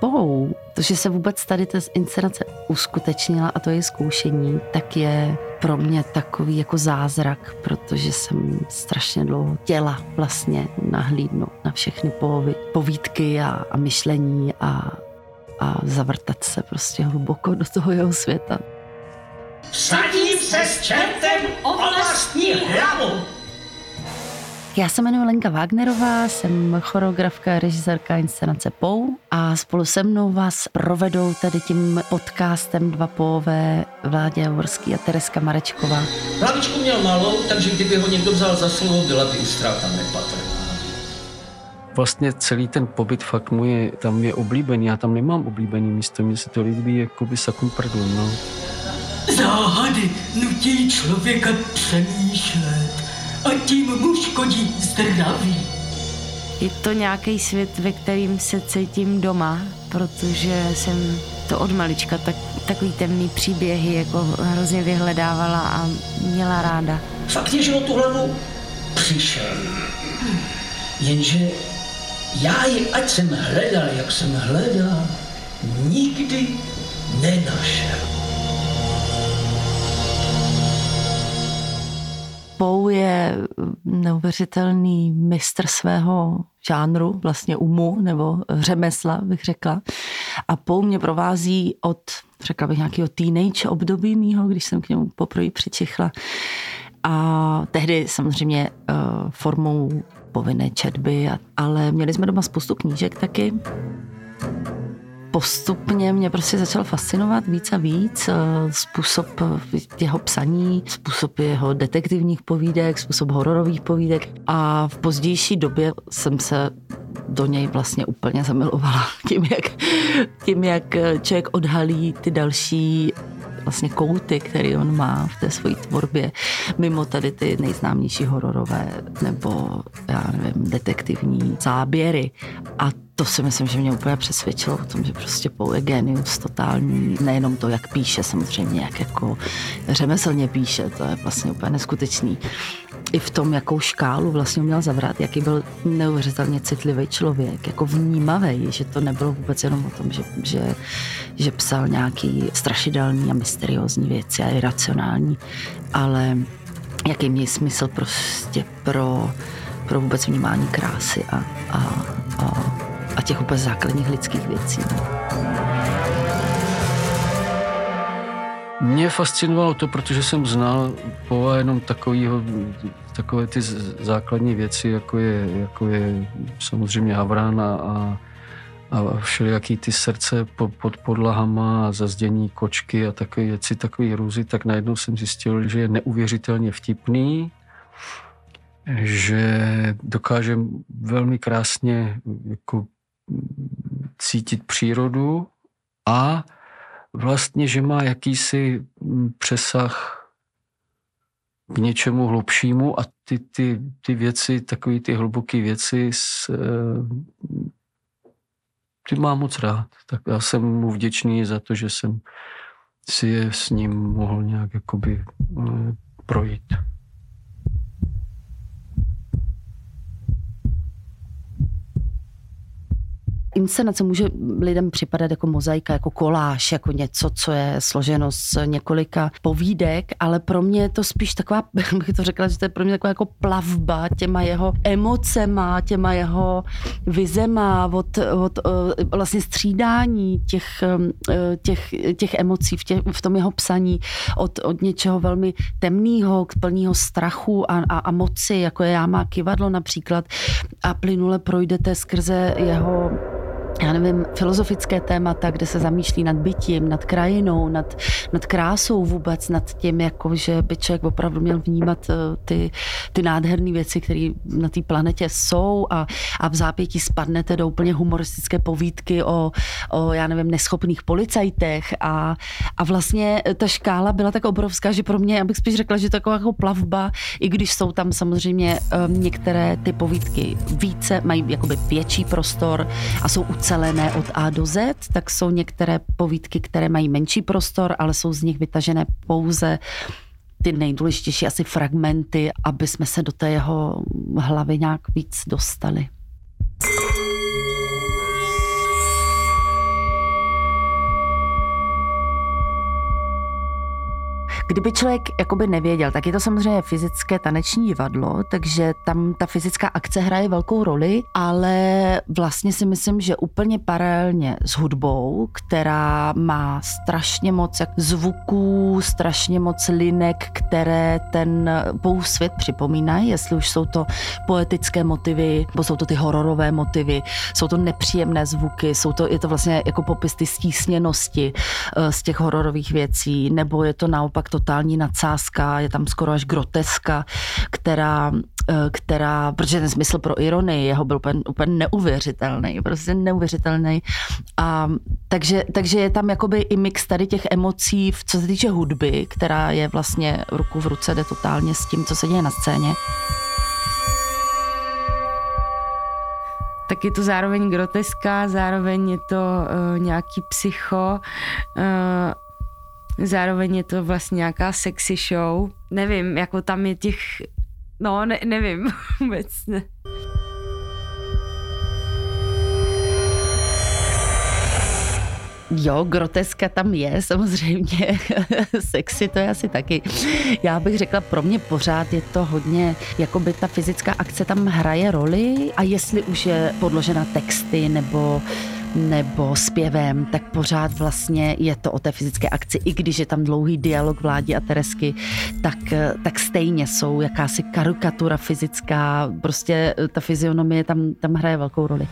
Pou, to, že se vůbec tady ta inscenace uskutečnila a to je zkoušení, tak je pro mě takový jako zázrak, protože jsem strašně dlouho chtěla vlastně nahlídnout na všechny povídky a, a myšlení a, a zavrtat se prostě hluboko do toho jeho světa. Vsadím se s čertem o vlastní hlavu! Já se jmenuji Lenka Wagnerová, jsem choreografka, režisérka inscenace POU a spolu se mnou vás provedou tady tím podcastem Dva pové Vládě Javorský a Tereska Marečková. Hlavičku měl malou, takže kdyby ho někdo vzal za slovo, byla by ztráta nepatrná. Vlastně celý ten pobyt fakt můj tam je oblíbený, já tam nemám oblíbený místo, mně se to líbí jako by sakum prdům, no. Záhady nutí člověka přemýšlet a tím mu škodí zdraví. Je to nějaký svět, ve kterým se cítím doma, protože jsem to od malička tak, takový temný příběhy jako hrozně vyhledávala a měla ráda. Fakt je, že o tu hlavu přišel. Jenže já ji, ať jsem hledal, jak jsem hledal, nikdy nenašel. Pou je neuvěřitelný mistr svého žánru, vlastně umu nebo řemesla, bych řekla. A Pou mě provází od, řekla bych, nějakého teenage období mýho, když jsem k němu poprvé přičichla. A tehdy samozřejmě uh, formou povinné četby, ale měli jsme doma spoustu knížek taky postupně mě prostě začal fascinovat víc a víc eh, způsob jeho psaní, způsob jeho detektivních povídek, způsob hororových povídek. A v pozdější době jsem se do něj vlastně úplně zamilovala tím, jak, tím, jak člověk odhalí ty další vlastně kouty, které on má v té své tvorbě, mimo tady ty nejznámější hororové nebo já nevím, detektivní záběry. A to si myslím, že mě úplně přesvědčilo o tom, že prostě Paul je genius totální. Nejenom to, jak píše, samozřejmě, jak jako řemeslně píše, to je vlastně úplně neskutečný. I v tom, jakou škálu vlastně měl zavrat, jaký byl neuvěřitelně citlivý člověk, jako vnímavý, že to nebylo vůbec jenom o tom, že, že, že psal nějaký strašidelný a mysteriózní věci a iracionální, ale jaký měl smysl prostě pro, pro vůbec vnímání krásy a, a, a a těch úplně základních lidských věcí. Mě fascinovalo to, protože jsem znal Pova jenom takovýho, takové ty základní věci, jako je, jako je samozřejmě Havran a, a všelijaký ty srdce pod, pod podlahama a zazdění kočky a takové věci, takové růzy, tak najednou jsem zjistil, že je neuvěřitelně vtipný, že dokáže velmi krásně jako cítit přírodu a vlastně, že má jakýsi mm, přesah k něčemu hlubšímu a ty, ty, ty věci, takové ty hluboké věci, s, eh, ty mám moc rád. Tak já jsem mu vděčný za to, že jsem si je s ním mohl nějak jakoby eh, projít. Inscenace může lidem připadat jako mozaika, jako koláž, jako něco, co je složeno z několika povídek, ale pro mě je to spíš taková, bych to řekla, že to je pro mě taková jako plavba těma jeho emocema, těma jeho vizema, od, od eh, vlastně střídání těch, eh, těch, těch emocí v, těch, v tom jeho psaní od, od něčeho velmi temného k plného strachu a, a, a moci, jako je já má kivadlo například. A plynule projdete skrze jeho já nevím, filozofické témata, kde se zamýšlí nad bytím, nad krajinou, nad, nad krásou vůbec, nad tím, jako, že by člověk opravdu měl vnímat eh, ty, ty nádherné věci, které na té planetě jsou a, a v zápětí spadnete do úplně humoristické povídky o, o já nevím, neschopných policajtech. A, a vlastně ta škála byla tak obrovská, že pro mě, já bych spíš řekla, že taková jako plavba, i když jsou tam samozřejmě um, některé ty povídky více, mají jakoby větší prostor a jsou ucelené od A do Z, tak jsou některé povídky, které mají menší prostor, ale jsou z nich vytažené pouze ty nejdůležitější asi fragmenty, aby jsme se do té jeho hlavy nějak víc dostali. Kdyby člověk jakoby nevěděl, tak je to samozřejmě fyzické taneční divadlo, takže tam ta fyzická akce hraje velkou roli, ale vlastně si myslím, že úplně paralelně s hudbou, která má strašně moc zvuků, strašně moc linek, které ten svět připomínají, jestli už jsou to poetické motivy, nebo jsou to ty hororové motivy, jsou to nepříjemné zvuky, jsou to, je to vlastně jako popis ty stísněnosti eh, z těch hororových věcí, nebo je to naopak totální nadsázka, je tam skoro až groteska, která Eh, která, protože ten smysl pro ironii jeho byl úplně, úplně neuvěřitelný, prostě neuvěřitelný. A, takže, takže je tam jakoby i mix tady těch emocí, co se týče hudby, která je vlastně ruku v ruce, jde totálně s tím, co se děje na scéně. tak je to zároveň groteska, zároveň je to uh, nějaký psycho, uh, zároveň je to vlastně nějaká sexy show. Nevím, jako tam je těch No, ne, nevím vůbec. Ne. Jo, groteska tam je, samozřejmě. Sexy to je asi taky. Já bych řekla, pro mě pořád je to hodně, jako by ta fyzická akce tam hraje roli a jestli už je podložena texty nebo nebo zpěvem, tak pořád vlastně je to o té fyzické akci. I když je tam dlouhý dialog vládě a Teresky, tak, tak stejně jsou jakási karikatura fyzická, prostě ta fyzionomie tam, tam hraje velkou roli.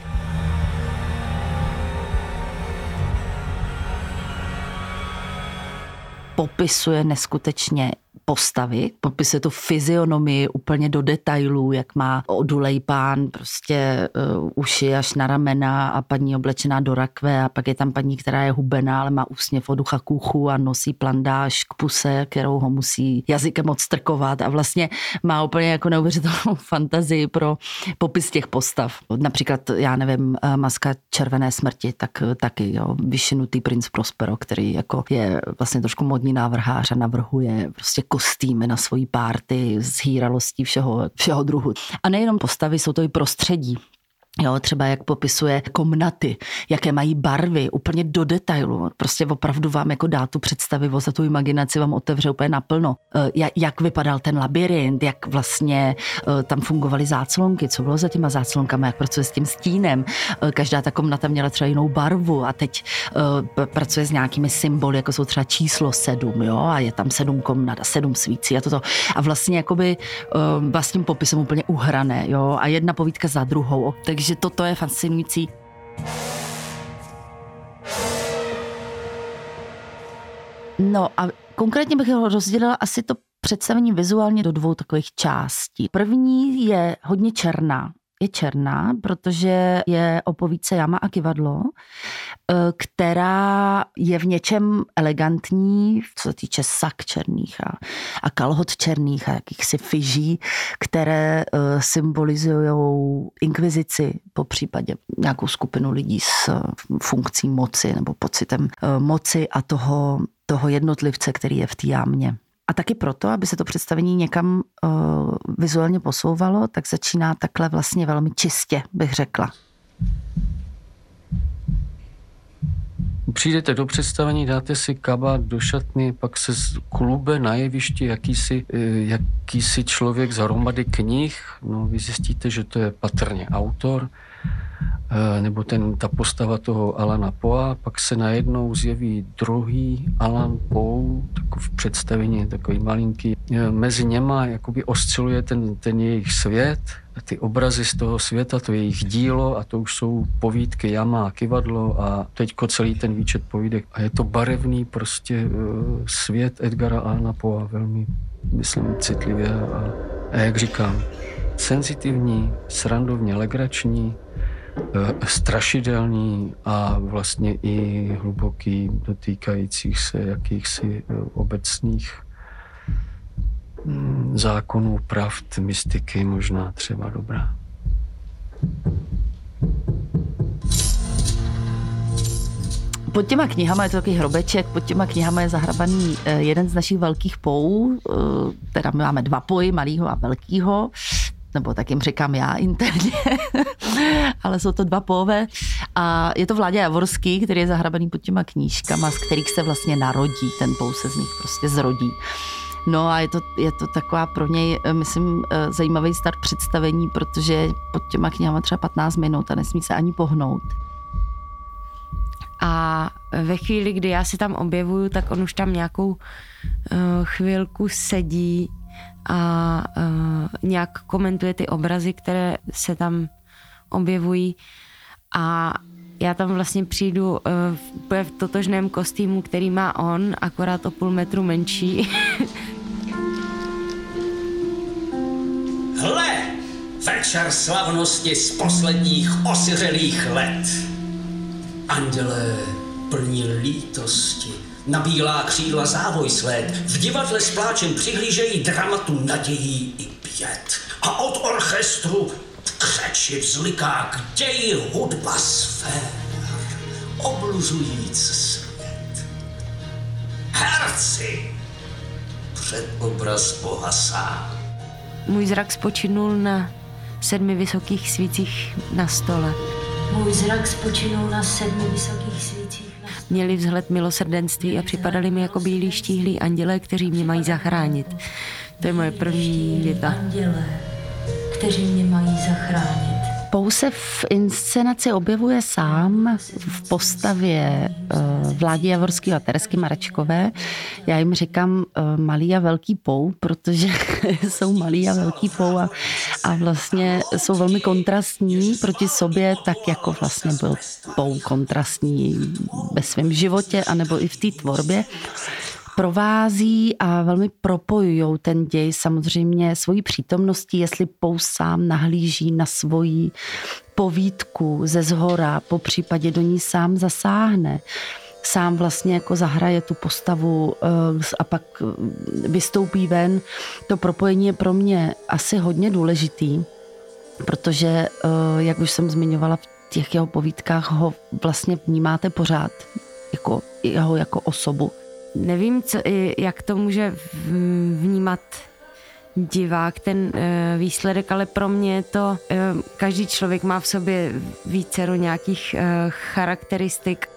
popisuje neskutečně postavy, popisuje tu fyzionomii úplně do detailů, jak má odulej pán prostě uh, uši až na ramena a paní oblečená do rakve a pak je tam paní, která je hubená, ale má úsměv od ducha kůchu a nosí plandáž k puse, kterou ho musí jazykem odstrkovat a vlastně má úplně jako neuvěřitelnou fantazii pro popis těch postav. Například, já nevím, eh, maska červené smrti, tak eh, taky, jo, vyšinutý princ Prospero, který jako je vlastně trošku modní návrhář a navrhuje prostě kostýmy na svojí párty s hýralostí všeho, všeho druhu. A nejenom postavy, jsou to i prostředí. Jo, třeba jak popisuje komnaty, jaké mají barvy, úplně do detailu. Prostě opravdu vám jako dá tu představivost za tu imaginaci vám otevře úplně naplno. Eh, jak vypadal ten labirint, jak vlastně eh, tam fungovaly záclonky, co bylo za těma záclonkama, jak pracuje s tím stínem. Eh, každá ta komnata měla třeba jinou barvu a teď pracuje s nějakými symboly, jako jsou třeba číslo sedm, jo, a je tam sedm komnat a sedm svící a toto. A vlastně jakoby vlastním popisem úplně uhrané, jo, a jedna povídka za druhou. Takže takže toto je fascinující. No a konkrétně bych ho rozdělila asi to představení vizuálně do dvou takových částí. První je hodně černá, je černá, protože je o povídce Jama a kivadlo, která je v něčem elegantní, co se týče sak černých a, a kalhot černých a jakýchsi fyží, které eh, symbolizují inkvizici, po případě nějakou skupinu lidí s eh, funkcí moci nebo pocitem moci a toho, toho jednotlivce, který je v té jámě. A taky proto, aby se to představení někam uh, vizuálně posouvalo, tak začíná takhle vlastně velmi čistě, bych řekla. Přijdete do představení, dáte si kabát do šatny, pak se klube na jevišti jakýsi, eh, jakýsi člověk z hromady knih, no vy zjistíte, že to je patrně autor, nebo ten, ta postava toho Alana Poa, pak se najednou zjeví druhý Alan Poe, takový v představení, takový malinký. Eh, mezi něma jakoby osciluje ten, ten jejich svět, ty obrazy z toho světa, to jejich dílo a to už jsou povídky Jama a Kivadlo a teďko celý ten výčet povídek. A je to barevný prostě uh, svět Edgara Alana Poa, velmi, myslím, citlivě a, a jak říkám, senzitivní, srandovně legrační, Eh, strašidelný a vlastně i hluboký, dotýkajících se jakýchsi eh, obecných mm, zákonů, pravd, mystiky, možná třeba dobrá. Pod těma knihama je to takový hrobeček, pod těma knihama je zahrabaný eh, jeden z našich velkých pou, teda my máme dva poji, malýho a velkýho nebo tak jim říkám já interně, ale jsou to dva pové. A je to Vládě Javorský, který je zahrabaný pod těma knížkama, z kterých se vlastně narodí, ten pou se z nich prostě zrodí. No a je to, je to taková pro něj, eh, myslím, eh, zajímavý start představení, protože pod těma knihama třeba 15 minut a nesmí se ani pohnout. A ve chvíli, kdy já si tam objevuju, tak on už tam nějakou uh, chvilku sedí a uh, nějak komentuje ty obrazy, které se tam objevují. A já tam vlastně přijdu uh, v totožném kostýmu, který má on, akorát o půl metru menší. Hle, večer slavnosti z posledních osiřelých let. Andělé plní lítosti, na bílá křídla závoj sled, v divadle s pláčem přihlížejí dramatu nadějí i pět. A od orchestru křeči vzliká k ději hudba sfér, obluzujíc svět. Herci před obraz Boha sám. Můj zrak spočinul na sedmi vysokých svících na stole. Můj zrak spočinul na sedmi vysokých svících. Měli vzhled milosrdenství a připadali mi jako bílí štíhlí andělé, kteří mě mají zachránit. To je moje první věta. Andělé, kteří mě mají zachránit. Pou se v inscenaci objevuje sám v postavě uh, Vládí Javorský a Teresky Marečkové. Já jim říkám uh, malý a velký Pou, protože jsou malý a velký Pou a, a vlastně jsou velmi kontrastní proti sobě, tak jako vlastně byl Pou kontrastní ve svém životě anebo i v té tvorbě provází a velmi propojují ten děj samozřejmě svojí přítomností, jestli Pou sám nahlíží na svoji povídku ze zhora, po případě do ní sám zasáhne sám vlastně jako zahraje tu postavu eh, a pak eh, vystoupí ven. To propojení je pro mě asi hodně důležitý, protože, eh, jak už jsem zmiňovala v těch jeho povídkách, ho vlastně vnímáte pořád jako jeho jako osobu nevím, co, jak to může vnímat divák ten eh, výsledek, ale pro mě to, eh, každý člověk má v sobě vícero nějakých eh, charakteristik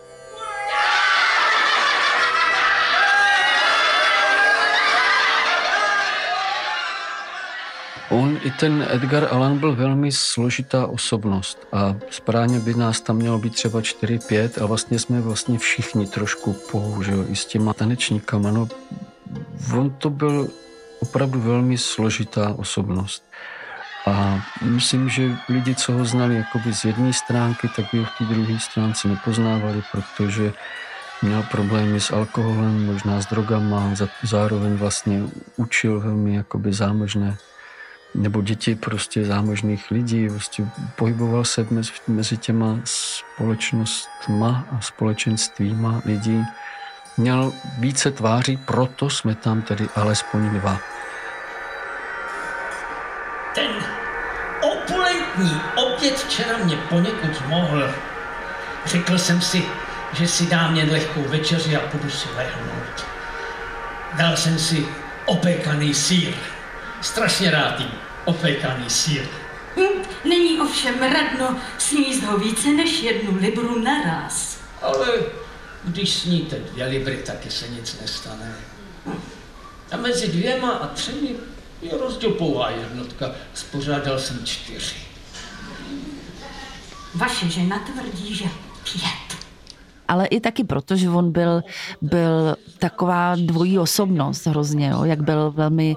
On i ten Edgar Allan byl velmi složitá osobnost a správně by nás tam mělo být třeba 4-5 a vlastně jsme vlastně všichni trošku pohou, že jo, i s těma tanečníkama. No, on to byl opravdu velmi složitá osobnost. A myslím, že lidi, co ho znali jakoby z jedné stránky, tak by ho v té druhé stránce nepoznávali, protože měl problémy s alkoholem, možná s drogama, zároveň vlastně učil velmi jakoby zámožné nebo děti prostě zámožných lidí, prostě pohyboval se mezi, mezi těma společnostma a společenstvíma lidí. Měl více tváří, proto jsme tam tedy alespoň dva. Ten opulentní oběd včera mě poněkud mohl. Řekl jsem si, že si dám jen lehkou večeři a půjdu si lehnout. Dal jsem si opékaný sír strašně rád jí opékaný sír. Hm, není ovšem radno sníst ho více než jednu libru naraz. Ale když sníte dvě libry, taky se nic nestane. A mezi dvěma a třemi je rozdíl pouhá jednotka. Spořádal jsem čtyři. Vaše žena tvrdí, že pět ale i taky proto, že on byl, byl taková dvojí osobnost hrozně, jo, jak byl velmi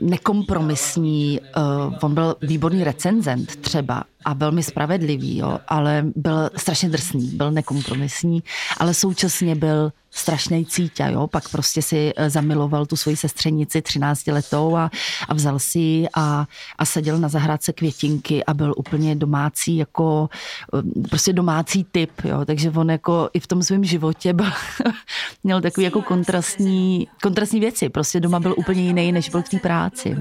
nekompromisní, uh, on byl výborný recenzent třeba a velmi spravedlivý, jo, ale byl strašně drsný, byl nekompromisní, ale současně byl strašný cítě, jo, pak prostě si eh, zamiloval tu svoji sestřenici 13 letou a, a vzal si ji a, a seděl na zahrádce květinky a byl úplně domácí, jako prostě domácí typ, jo, takže on jako i v tom svém životě byl, měl takový jako kontrastní, kontrastní věci, prostě doma byl úplně jiný, než byl v té práci.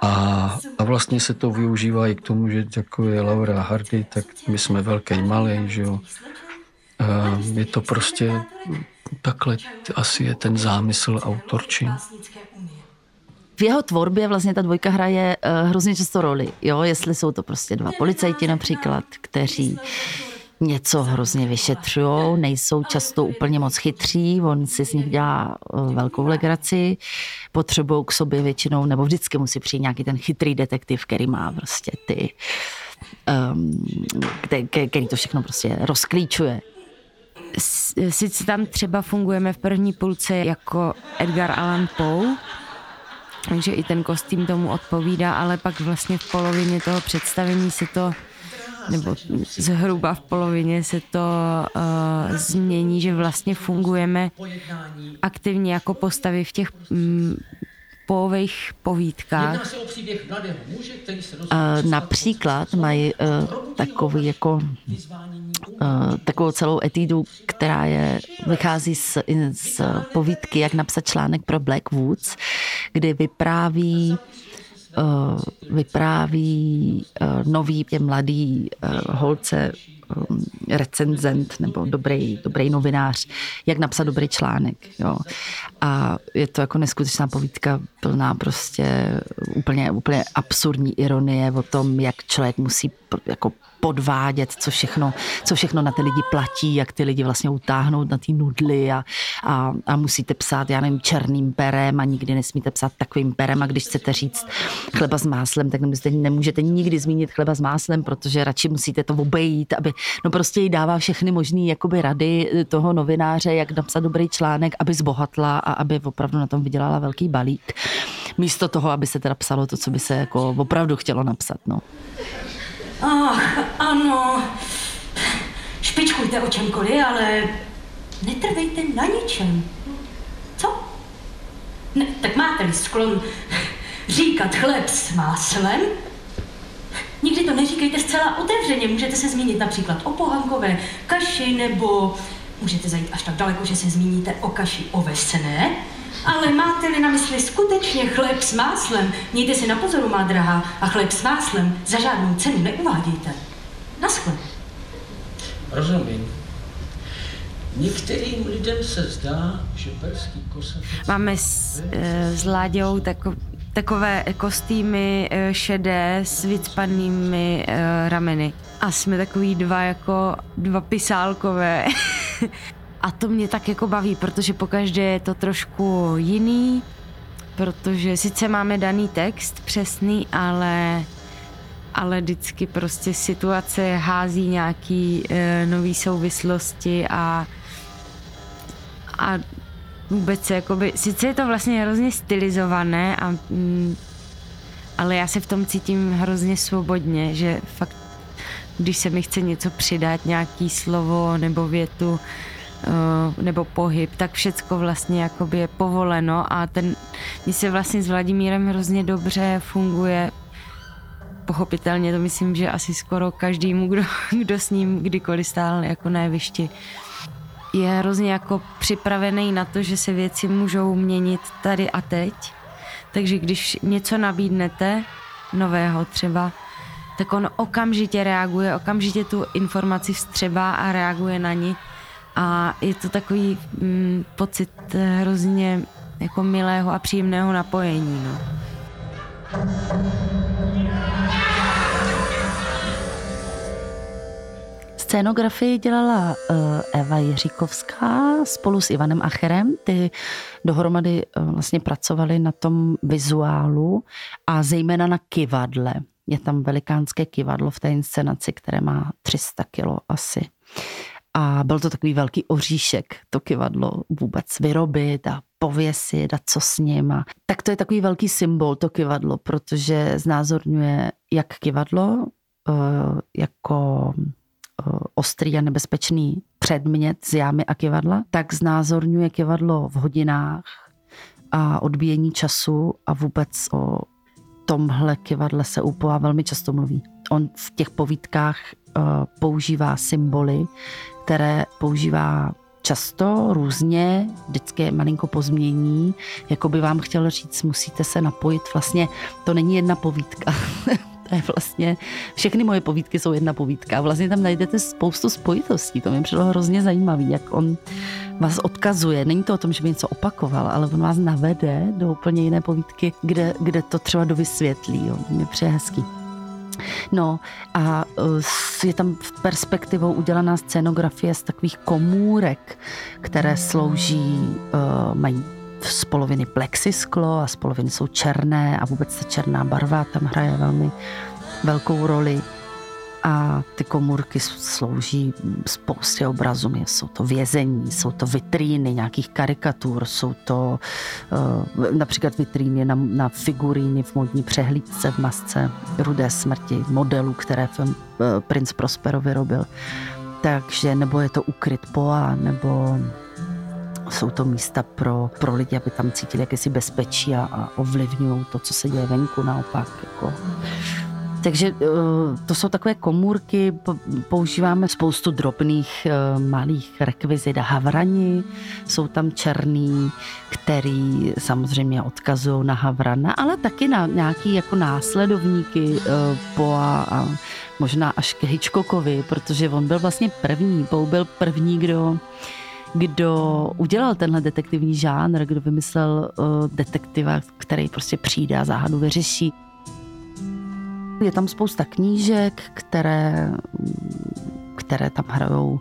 A, a vlastně se to využívá i k tomu, že jako je Laura Hardy, tak my jsme velký malý, že jo. Je to prostě takhle asi je ten zámysl autorčí. v jeho tvorbě vlastně ta dvojka hraje uh, hrozně často roli, jo, jestli jsou to prostě dva policajti například, kteří něco hrozně vyšetřují, nejsou často úplně moc chytří, on si z nich dělá uh, velkou legraci, potřebují k sobě většinou, nebo vždycky musí přijít nějaký ten chytrý detektiv, který má prostě ty, um, který to všechno prostě rozklíčuje. Sice tam třeba fungujeme v první půlce jako Edgar Allan Poe, takže i ten kostým tomu odpovídá, ale pak vlastně v polovině toho představení se to nebo zhruba v polovině se to uh, změní, že vlastně fungujeme aktivně jako postavy v těch um, pových povídkách. Uh, například mají uh, takový jako uh, takovou celou etídu, která je, vychází z, z povídky, jak napsat článek pro Black Woods, kdy vypráví vypráví nový, je mladý holce recenzent nebo dobrý, dobrý novinář, jak napsat dobrý článek. Jo. A je to jako neskutečná povídka plná prostě úplně, úplně absurdní ironie o tom, jak člověk musí jako podvádět, co všechno, co všechno na ty lidi platí, jak ty lidi vlastně utáhnout na ty nudly a, a, a musíte psát, já nevím, černým perem a nikdy nesmíte psát takovým perem a když chcete říct chleba s máslem, tak nemůžete, nemůžete nikdy zmínit chleba s máslem, protože radši musíte to obejít, aby, no prostě jí dává všechny možné jakoby rady toho novináře, jak napsat dobrý článek, aby zbohatla a aby opravdu na tom vydělala velký balík. Místo toho, aby se teda psalo to, co by se jako opravdu chtělo napsat. No. Ach, ano. Špičkujte o čemkoliv, ale netrvejte na ničem. Co? Ne, tak máte-li sklon říkat chleb s máslem, nikdy to neříkejte zcela otevřeně. Můžete se zmínit například o pohankové kaši, nebo můžete zajít až tak daleko, že se zmíníte o kaši ovesné, ale máte-li na mysli skutečně chleb s máslem, mějte si na pozoru, má drahá, a chleb s máslem za žádnou cenu neuvádějte. Naschle. Rozumím. Některým lidem se zdá, že perský kosatec... Máme s, e, s Láďou tako, takové kostýmy e, šedé s vycpanými e, rameny. A jsme takový dva jako dva pisálkové. A to mě tak jako baví, protože pokaždé je to trošku jiný, protože sice máme daný text přesný, ale ale vždycky prostě situace hází nějaký e, nový souvislosti a a vůbec se jakoby, sice je to vlastně hrozně stylizované, a, mm, ale já se v tom cítím hrozně svobodně, že fakt, když se mi chce něco přidat, nějaký slovo nebo větu, nebo pohyb, tak všecko vlastně jakoby je povoleno a ten, mně se vlastně s Vladimírem hrozně dobře funguje. Pochopitelně to myslím, že asi skoro každému, kdo, kdo s ním kdykoliv stál jako na jevišti, je hrozně jako připravený na to, že se věci můžou měnit tady a teď. Takže když něco nabídnete, nového třeba, tak on okamžitě reaguje, okamžitě tu informaci vstřebá a reaguje na ní a je to takový mm, pocit hrozně jako milého a příjemného napojení. No. Scénografii dělala uh, Eva Jiříkovská spolu s Ivanem Acherem. Ty dohromady uh, vlastně pracovali na tom vizuálu a zejména na kivadle. Je tam velikánské kivadlo v té inscenaci, které má 300 kilo asi. A byl to takový velký oříšek, to kivadlo vůbec vyrobit a pověsit a co s ním. A tak to je takový velký symbol, to kivadlo, protože znázorňuje jak kivadlo eh, jako eh, ostrý a nebezpečný předmět z jámy a kivadla, tak znázorňuje kivadlo v hodinách a odbíjení času a vůbec o tomhle kivadle se Úpová velmi často mluví. On v těch povídkách uh, používá symboly, které používá často, různě, vždycky malinko pozmění, jako by vám chtěl říct, musíte se napojit, vlastně to není jedna povídka, to je vlastně, všechny moje povídky jsou jedna povídka vlastně tam najdete spoustu spojitostí, to mi přišlo hrozně zajímavý, jak on vás odkazuje. Není to o tom, že by něco opakoval, ale on vás navede do úplně jiné povídky, kde, kde to třeba dovysvětlí. Jo. Mě přijde hezký. No a e, je tam v perspektivou udělaná scénografie z takových komůrek, které slouží, e, mají z poloviny plexisklo a z poloviny jsou černé a vůbec ta černá barva tam hraje velmi velkou roli a ty komůrky slouží spoustě obrazů. Jsou to vězení, jsou to vitríny nějakých karikatur, jsou to uh, například vitríny na, na figuríny v modní přehlídce v masce Rudé smrti, modelů, které film Prince Prospero vyrobil. Takže nebo je to ukryt poa, nebo jsou to místa pro, pro lidi, aby tam cítili jakési bezpečí a, a ovlivňují to, co se děje venku naopak. Jako. Takže eh, to jsou takové komůrky, používáme spoustu drobných eh, malých rekvizit a havrani, jsou tam černý, který samozřejmě odkazují na havrana, ale taky na nějaký jako následovníky eh, Poa a možná až k Hitchcockovi, protože on byl vlastně první, Poe byl první, kdo kdo udělal tenhle detektivní žánr, kdo vymyslel uh, detektiva, který prostě přijde a záhadu vyřeší. Je tam spousta knížek, které, které tam hrajou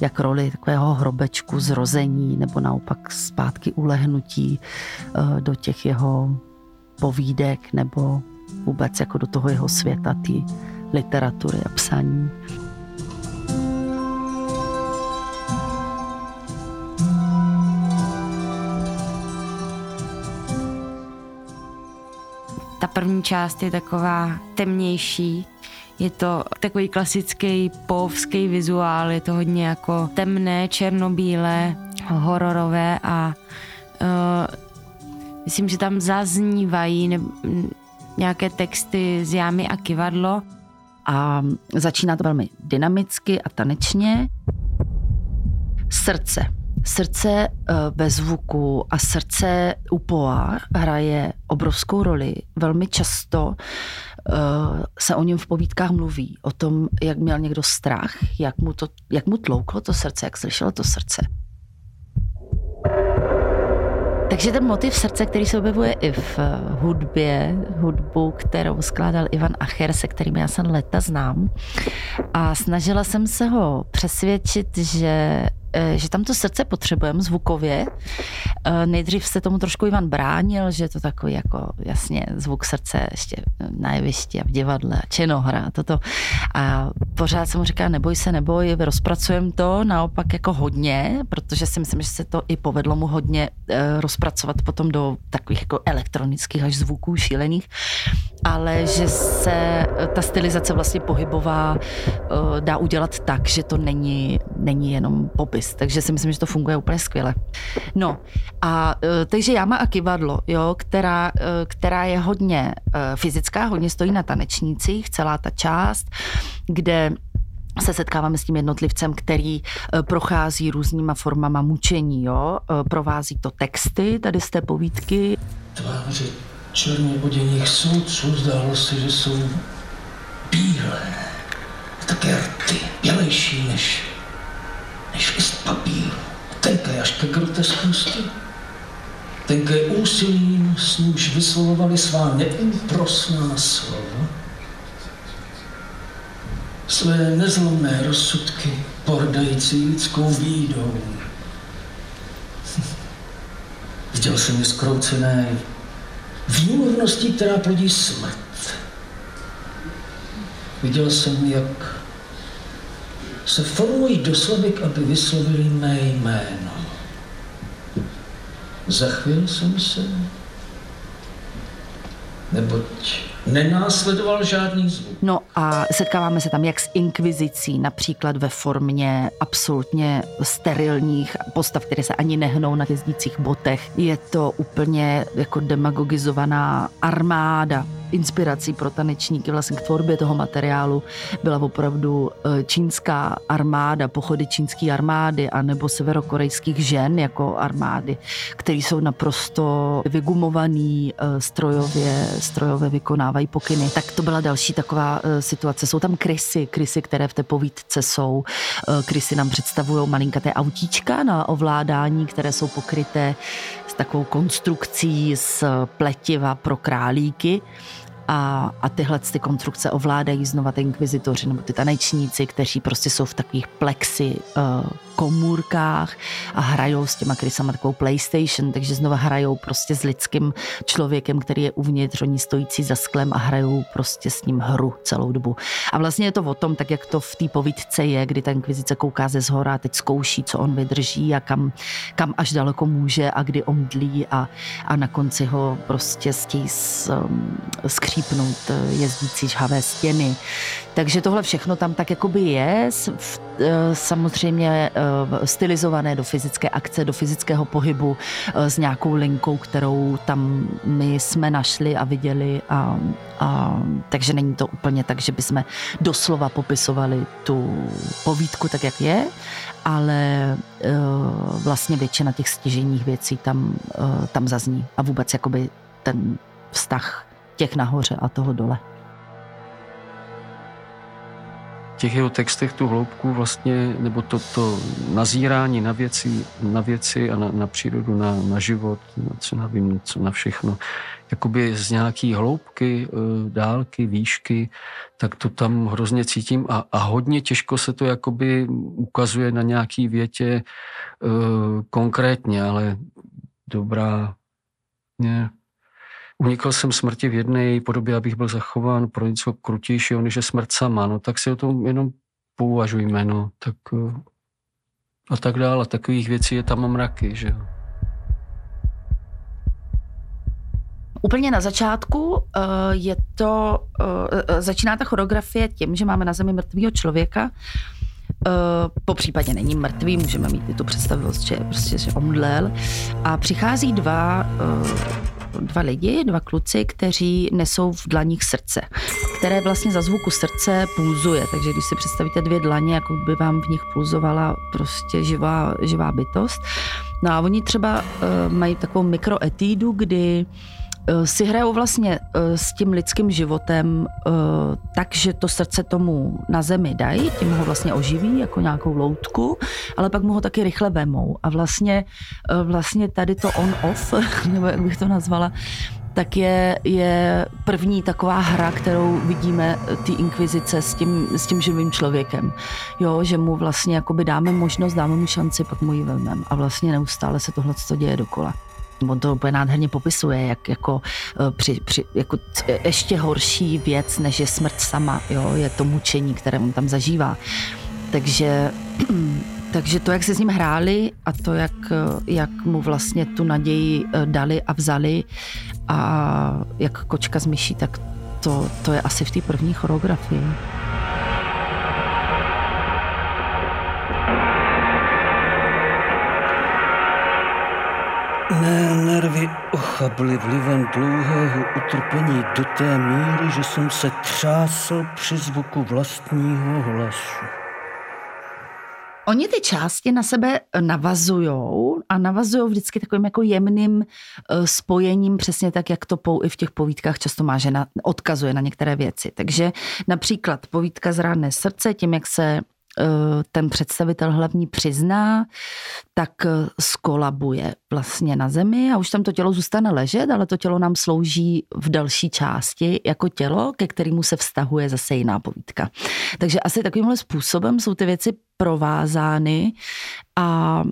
jak roli takového hrobečku zrození nebo naopak zpátky ulehnutí eh, do těch jeho povídek nebo vůbec jako do toho jeho světa, ty literatury a psaní. Ta první část je taková temnější, je to takový klasický povský vizuál, je to hodně jako temné, černobílé, hororové a uh, myslím, že tam zaznívají ne, nějaké texty z jámy a kivadlo. A začíná to velmi dynamicky a tanečně. Srdce Srdce eh, ve zvuku a srdce u Poa hraje obrovskou roli. Velmi často eh, se o něm v povídkách mluví, o tom, jak měl někdo strach, jak mu, to, jak mu tlouklo to srdce, jak slyšelo to srdce. Takže ten motiv srdce, který se objevuje i v eh, hudbě, hudbu, kterou skládal Ivan Acher, se kterým já jsem leta znám. A snažila jsem se ho přesvědčit, že Eh, že tam to srdce potřebujeme zvukově. Eh, nejdřív se tomu trošku Ivan bránil, že to takový jako jasně zvuk srdce ještě na jevišti a v divadle a činohra a toto. A pořád jsem mu říká, neboj se, neboj, rozpracujeme to naopak jako hodně, protože si myslím, že se to i povedlo mu hodně eh, rozpracovat potom do takových jako elektronických až zvuků šílených, ale že se ta stylizace vlastně pohybová dá udělat tak, že to není, není jenom pobyt dopis, takže si myslím, že to funguje úplně skvěle. No a e, takže jáma a kivadlo, jo, která, e, která je hodně e, fyzická, hodně stojí na tanečnících, celá ta část, kde se setkáváme s tím jednotlivcem, který prochází různýma formama mučení, jo? provází to texty tady z té povídky. Tváře černě oděných soudců zdálo se, že jsou bílé, také rty, bělejší než grotesknosti. Tenké úsilím, s nímž vyslovovali svá neúprosná slova. Své nezlomné rozsudky, pordající lidskou bídou. Viděl jsem je skroucené výmluvností, která plodí smrt. Viděl jsem, jak se formují do slovek, aby vyslovili mé jméno. Zachvěl jsem se, neboť nenásledoval žádný zvuk. No a setkáváme se tam jak s inkvizicí, například ve formě absolutně sterilních postav, které se ani nehnou na jezdících botech. Je to úplně jako demagogizovaná armáda inspirací pro tanečníky vlastně k tvorbě toho materiálu byla opravdu eh, čínská armáda, pochody čínské armády a nebo severokorejských žen jako armády, které jsou naprosto vygumovaný eh, strojově, strojově vykonávají pokyny. Tak to byla další taková eh, situace. Jsou tam krysy, krysy, které v té povídce jsou. Krysy nám představují malinkaté autíčka na ovládání, které jsou pokryté s takovou konstrukcí z pletiva pro králíky a, a tyhle ty konstrukce ovládají znova ty inkvizitoři nebo ty tanečníci, kteří prostě jsou v takových plexi uh, komůrkách a hrajou s těma krysama takovou PlayStation, takže znova hrajou prostě s lidským člověkem, který je uvnitř, oni stojící za sklem a hrajou prostě s ním hru celou dobu. A vlastně je to o tom, tak jak to v té povídce je, kdy ta inkvizice kouká ze zhora a teď zkouší, co on vydrží a kam, kam až daleko může a kdy omdlí a, a na konci ho prostě stějí um, skřípnout eh, jezdící žhavé stěny. Takže tohle všechno tam tak jakoby je, eh, samozřejmě eh, stylizované do fyzické akce, do fyzického pohybu s nějakou linkou, kterou tam my jsme našli a viděli. A, a, takže není to úplně tak, že bychom doslova popisovali tu povídku tak, jak je, ale vlastně většina těch stěženích věcí tam, tam zazní a vůbec jakoby ten vztah těch nahoře a toho dole. Těch jeho textech tu hloubku vlastně, nebo to, to nazírání na věci, na věci a na, na přírodu, na, na život, na co nevím, co na všechno, jakoby z nějaký hloubky, eh, dálky, výšky, tak to tam hrozně cítím a, a hodně těžko se to jakoby ukazuje na nějaký větě uh, konkrétně, ale dobrá, ne, unikl jsem smrti v jedné podobě, abych byl zachován pro něco krutějšího, než je smrt sama, no tak si o tom jenom pouvažujme, no, tak eh, a tak dále. Takových věcí je tam mraky, že jo. Úplně na začátku uh, je to, uh, začíná ta choreografie tím, že máme na zemi mrtvého člověka, po případě není mrtvý, můžeme mít i tu představivost, že, prostě, že omdlel. A přichází dva dva lidi, dva kluci, kteří nesou v dlaních srdce, které vlastně za zvuku srdce pulzuje. Takže když si představíte dvě dlaně, jako by vám v nich pulzovala prostě živá, živá bytost. No a oni třeba uh, mají takovou mikroetídu, kdy si hrajou vlastně eh, s tím lidským životem eh, tak, že to srdce tomu na zemi dají, tím ho vlastně oživí jako nějakou loutku, ale pak mu ho taky rychle vemou. A vlastně, vlastně tady to on-off, nebo jak bych to nazvala, tak je, je první taková hra, kterou vidíme ty inkvizice s tím, s tím živým člověkem. Jo, že mu vlastně jakoby dáme možnost, dáme mu šanci, pak mu ji vememe. A vlastně neustále se tohle děje dokola. On to úplně nádherně popisuje, jak jako, eh, při, při, jako ještě horší věc, než je smrt sama, jo, je to mučení, které on tam zažívá. Takže, takže to, jak se s ním hráli a to, jak, jak mu vlastně tu naději eh, dali a vzali a jak kočka z myší, tak to, to je asi v té první choreografii. Mé nervy ochably vlivem dlouhého utrpení do té míry, že jsem se třásl při zvuku vlastního hlasu. Oni ty části na sebe navazují a navazují vždycky takovým jako jemným eh, spojením, přesně tak, jak to pou i v těch povídkách často má, že na, odkazuje na některé věci. Takže například povídka Zrádné srdce, tím, jak se ten představitel hlavní přizná, tak eh, skolabuje vlastně na zemi a už tam to tělo zůstane ležet, ale to tělo nám slouží v další části jako tělo, ke kterému se vztahuje zase jiná povídka. Takže asi takovýmhle způsobem jsou ty věci provázány a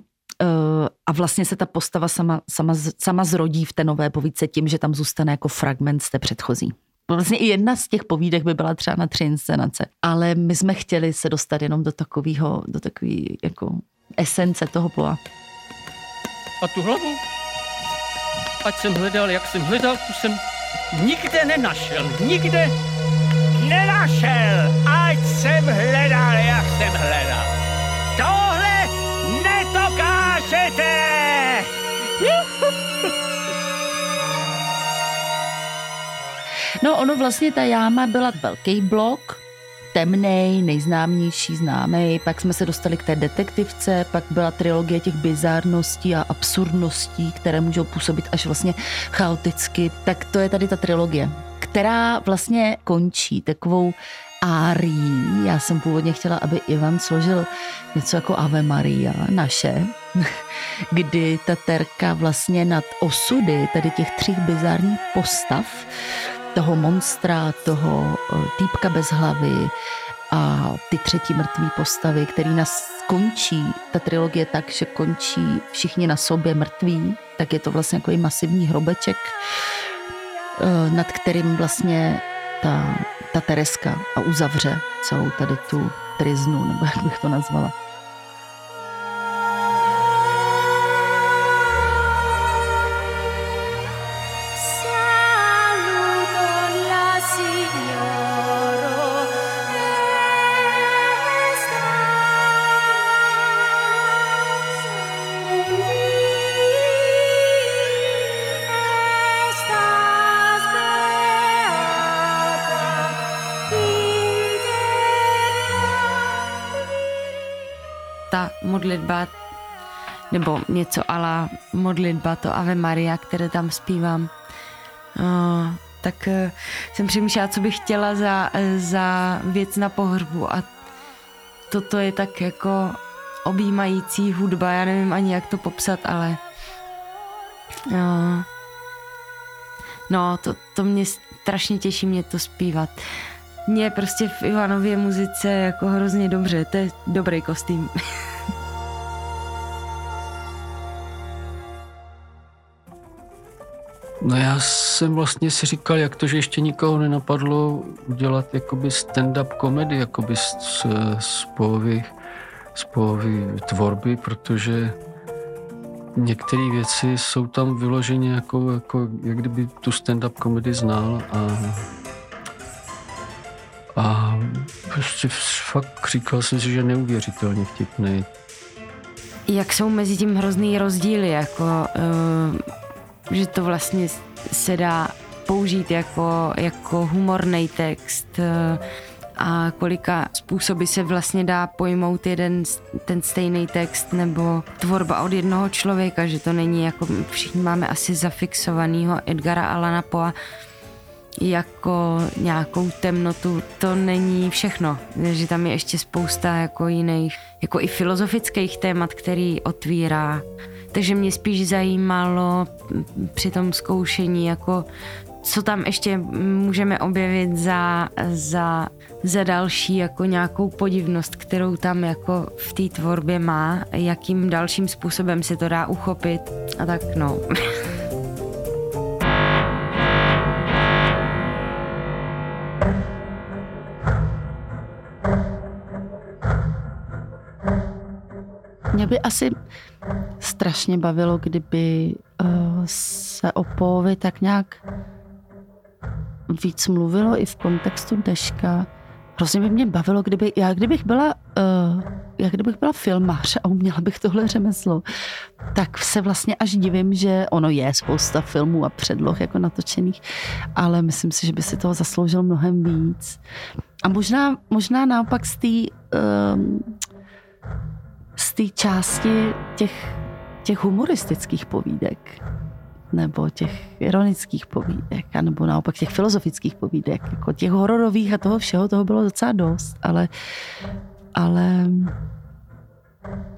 eh, a vlastně se ta postava sama, sama, sama zrodí v té nové povídce tím, že tam zůstane jako fragment z té předchozí. Vlastně i jedna z těch povídek by byla třeba na tři inscenace. Ale my jsme chtěli se dostat jenom do takového, do takový jako esence toho ploa. A tu hlavu? Ať jsem hledal, jak jsem hledal, tu jsem nikde nenašel. Nikde nenašel. Ať jsem hledal, jak jsem hledal. Tohle netokážete! No ono vlastně ta jáma byla velký blok, temnej, nejznámější, známý. Pak jsme se dostali k té detektivce, pak byla trilogie těch bizárností a absurdností, které můžou působit až vlastně chaoticky. Tak to je tady ta trilogie, která vlastně končí takovou árií. Já jsem původně chtěla, aby Ivan složil něco jako Ave Maria, naše, kdy ta terka vlastně nad osudy tady těch tří bizárních postav toho monstra, toho eh, týpka bez hlavy a ty třetí mrtvé postavy, který nás končí, ta trilogie tak, že končí všichni na sobě mrtví, tak je to vlastně i masivní hrobeček, eh, nad kterým vlastně ta, ta Tereska a uzavře celou tady tu triznu, nebo jak bych to nazvala. Modlitba nebo něco ala modlitba, to Ave Maria, které tam zpívám. Uh, tak uh, jsem přemýšlela, co bych chtěla za, za věc na pohřbu a toto je tak jako objímající hudba, já nevím ani jak to popsat, ale uh, no, to, to mě strašně těší mě to zpívat. Mě prostě v Ivanově muzice jako hrozně dobře, to je dobrý kostým. No já jsem vlastně si říkal, jak to, že ještě nikoho nenapadlo udělat jakoby stand-up komedy, jakoby z, z polovy, z polovy tvorby, protože některé věci jsou tam vyloženě jako, jako jak kdyby tu stand-up komedy znal a a prostě fakt říkal jsem si, že neuvěřitelně vtipný. Jak jsou mezi tím hrozný rozdíly, jako uh, že to vlastně se dá použít jako, jako humorný text eh, a kolika způsoby se vlastně dá pojmout jeden ten stejný text nebo tvorba od jednoho člověka, že to není jako všichni máme asi zafixovanýho Edgara Alana Poe jako nějakou temnotu, to není všechno, že tam je ještě spousta jako jiných, jako i filozofických témat, který otvírá takže mě spíš zajímalo při tom zkoušení, jako co tam ještě můžeme objevit za, za, za další jako nějakou podivnost, kterou tam jako v té tvorbě má, jakým dalším způsobem se to dá uchopit a tak no. Mě by asi strašně bavilo, kdyby uh, se o Povi tak nějak víc mluvilo i v kontextu deška. Hrozně by mě bavilo, kdyby, já kdybych byla, uh, já kdybych byla filmář a uměla bych tohle řemeslo, tak se vlastně až divím, že ono je spousta filmů a předloh jako natočených, ale myslím si, že by si toho zasloužil mnohem víc. A možná, možná naopak z té um, z té části těch, těch humoristických povídek nebo těch ironických povídek, nebo naopak těch filozofických povídek, jako těch hororových a toho všeho, toho bylo docela dost, ale, ale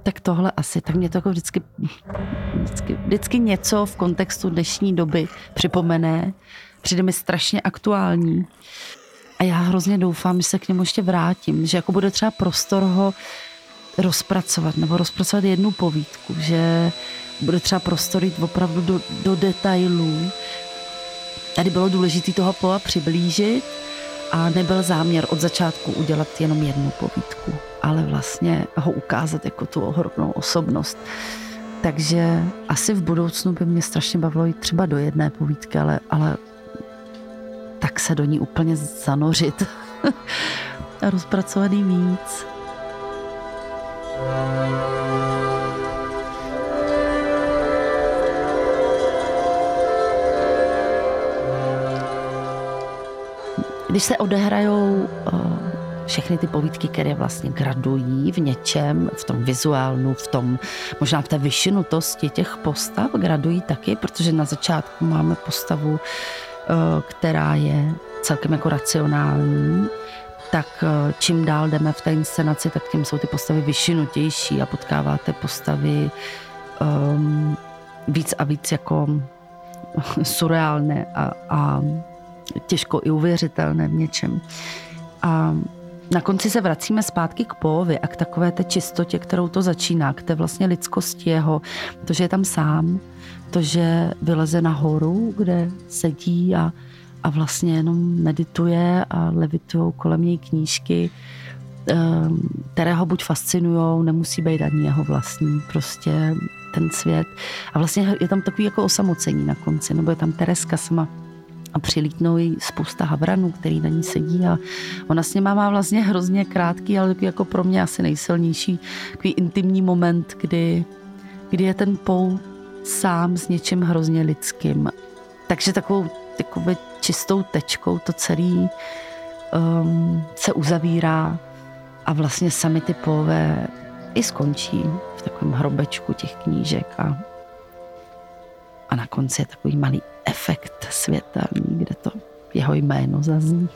tak tohle asi, tak mě to jako vždycky, vždycky, vždycky něco v kontextu dnešní doby připomene, přijde mi strašně aktuální. A já hrozně doufám, že se k němu ještě vrátím, že jako bude třeba prostor ho rozpracovat nebo rozpracovat jednu povídku, že bude třeba prostor jít opravdu do, do detailů. Tady bylo důležité toho pola přiblížit a nebyl záměr od začátku udělat jenom jednu povídku, ale vlastně ho ukázat jako tu ohromnou osobnost. Takže asi v budoucnu by mě strašně bavilo jít třeba do jedné povídky, ale, ale tak se do ní úplně zanořit a rozpracovat víc. Když se odehrajou všechny ty povídky, které vlastně gradují v něčem, v tom vizuálnu, v tom, možná v té vyšinutosti těch postav, gradují taky, protože na začátku máme postavu, která je celkem jako racionální, tak čím dál jdeme v té inscenaci, tak tím jsou ty postavy vyšinutější a potkáváte postavy um, víc a víc jako surreálné a, a těžko i uvěřitelné v něčem. A na konci se vracíme zpátky k Povi a k takové té čistotě, kterou to začíná, k té vlastně lidskosti jeho, to, že je tam sám, to, že vyleze nahoru, kde sedí a, a vlastně jenom medituje a levitují kolem něj knížky, ehm, které ho buď fascinují, nemusí být ani jeho vlastní, prostě ten svět. A vlastně je tam takový jako osamocení na konci, nebo je tam Tereska sama a přilítnou jí spousta havranů, který na ní sedí a ona s něma má vlastně hrozně krátký, ale jako pro mě asi nejsilnější takový intimní moment, kdy, kdy je ten pou sám s něčím hrozně lidským. Takže takovou takovou čistou tečkou to celé um, se uzavírá a vlastně sami ty pové i skončí v takovém hrobečku těch knížek a, a na konci je takový malý efekt světelný, kde to jeho jméno zazní.